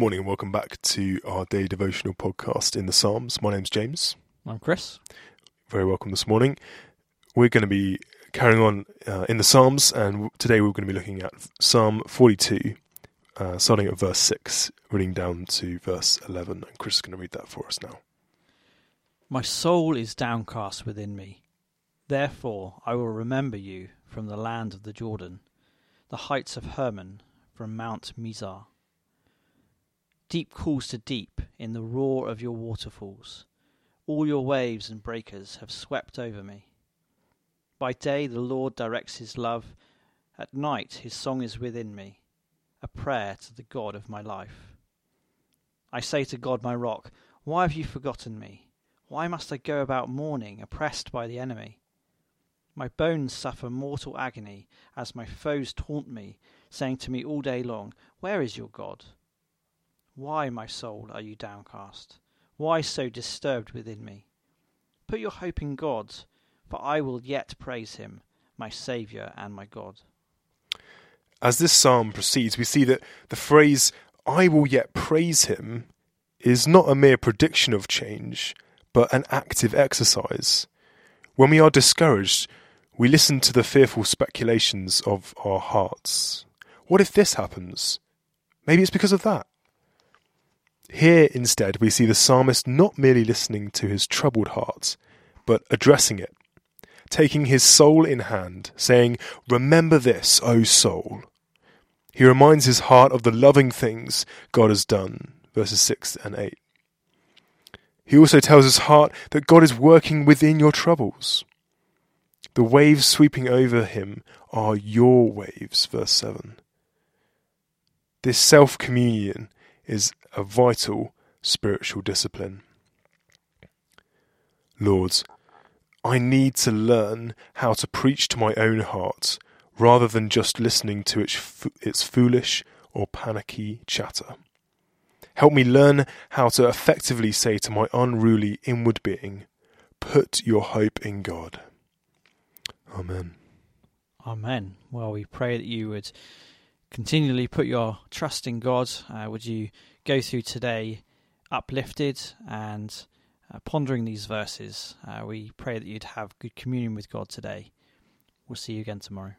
morning and welcome back to our daily devotional podcast in the Psalms. My name's James. I'm Chris. Very welcome this morning. We're going to be carrying on uh, in the Psalms, and today we're going to be looking at Psalm 42, uh, starting at verse 6, reading down to verse 11. And Chris is going to read that for us now. My soul is downcast within me. Therefore I will remember you from the land of the Jordan, the heights of Hermon, from Mount Mizar. Deep calls to deep in the roar of your waterfalls. All your waves and breakers have swept over me. By day the Lord directs his love, at night his song is within me, a prayer to the God of my life. I say to God, my rock, Why have you forgotten me? Why must I go about mourning, oppressed by the enemy? My bones suffer mortal agony as my foes taunt me, saying to me all day long, Where is your God? Why, my soul, are you downcast? Why so disturbed within me? Put your hope in God, for I will yet praise him, my Saviour and my God. As this psalm proceeds, we see that the phrase, I will yet praise him, is not a mere prediction of change, but an active exercise. When we are discouraged, we listen to the fearful speculations of our hearts. What if this happens? Maybe it's because of that. Here, instead, we see the psalmist not merely listening to his troubled heart, but addressing it, taking his soul in hand, saying, Remember this, O soul. He reminds his heart of the loving things God has done, verses 6 and 8. He also tells his heart that God is working within your troubles. The waves sweeping over him are your waves, verse 7. This self communion is a vital spiritual discipline. Lord, I need to learn how to preach to my own heart rather than just listening to its, its foolish or panicky chatter. Help me learn how to effectively say to my unruly inward being, Put your hope in God. Amen. Amen. Well, we pray that you would continually put your trust in God. Uh, would you go through today uplifted and uh, pondering these verses? Uh, we pray that you'd have good communion with God today. We'll see you again tomorrow.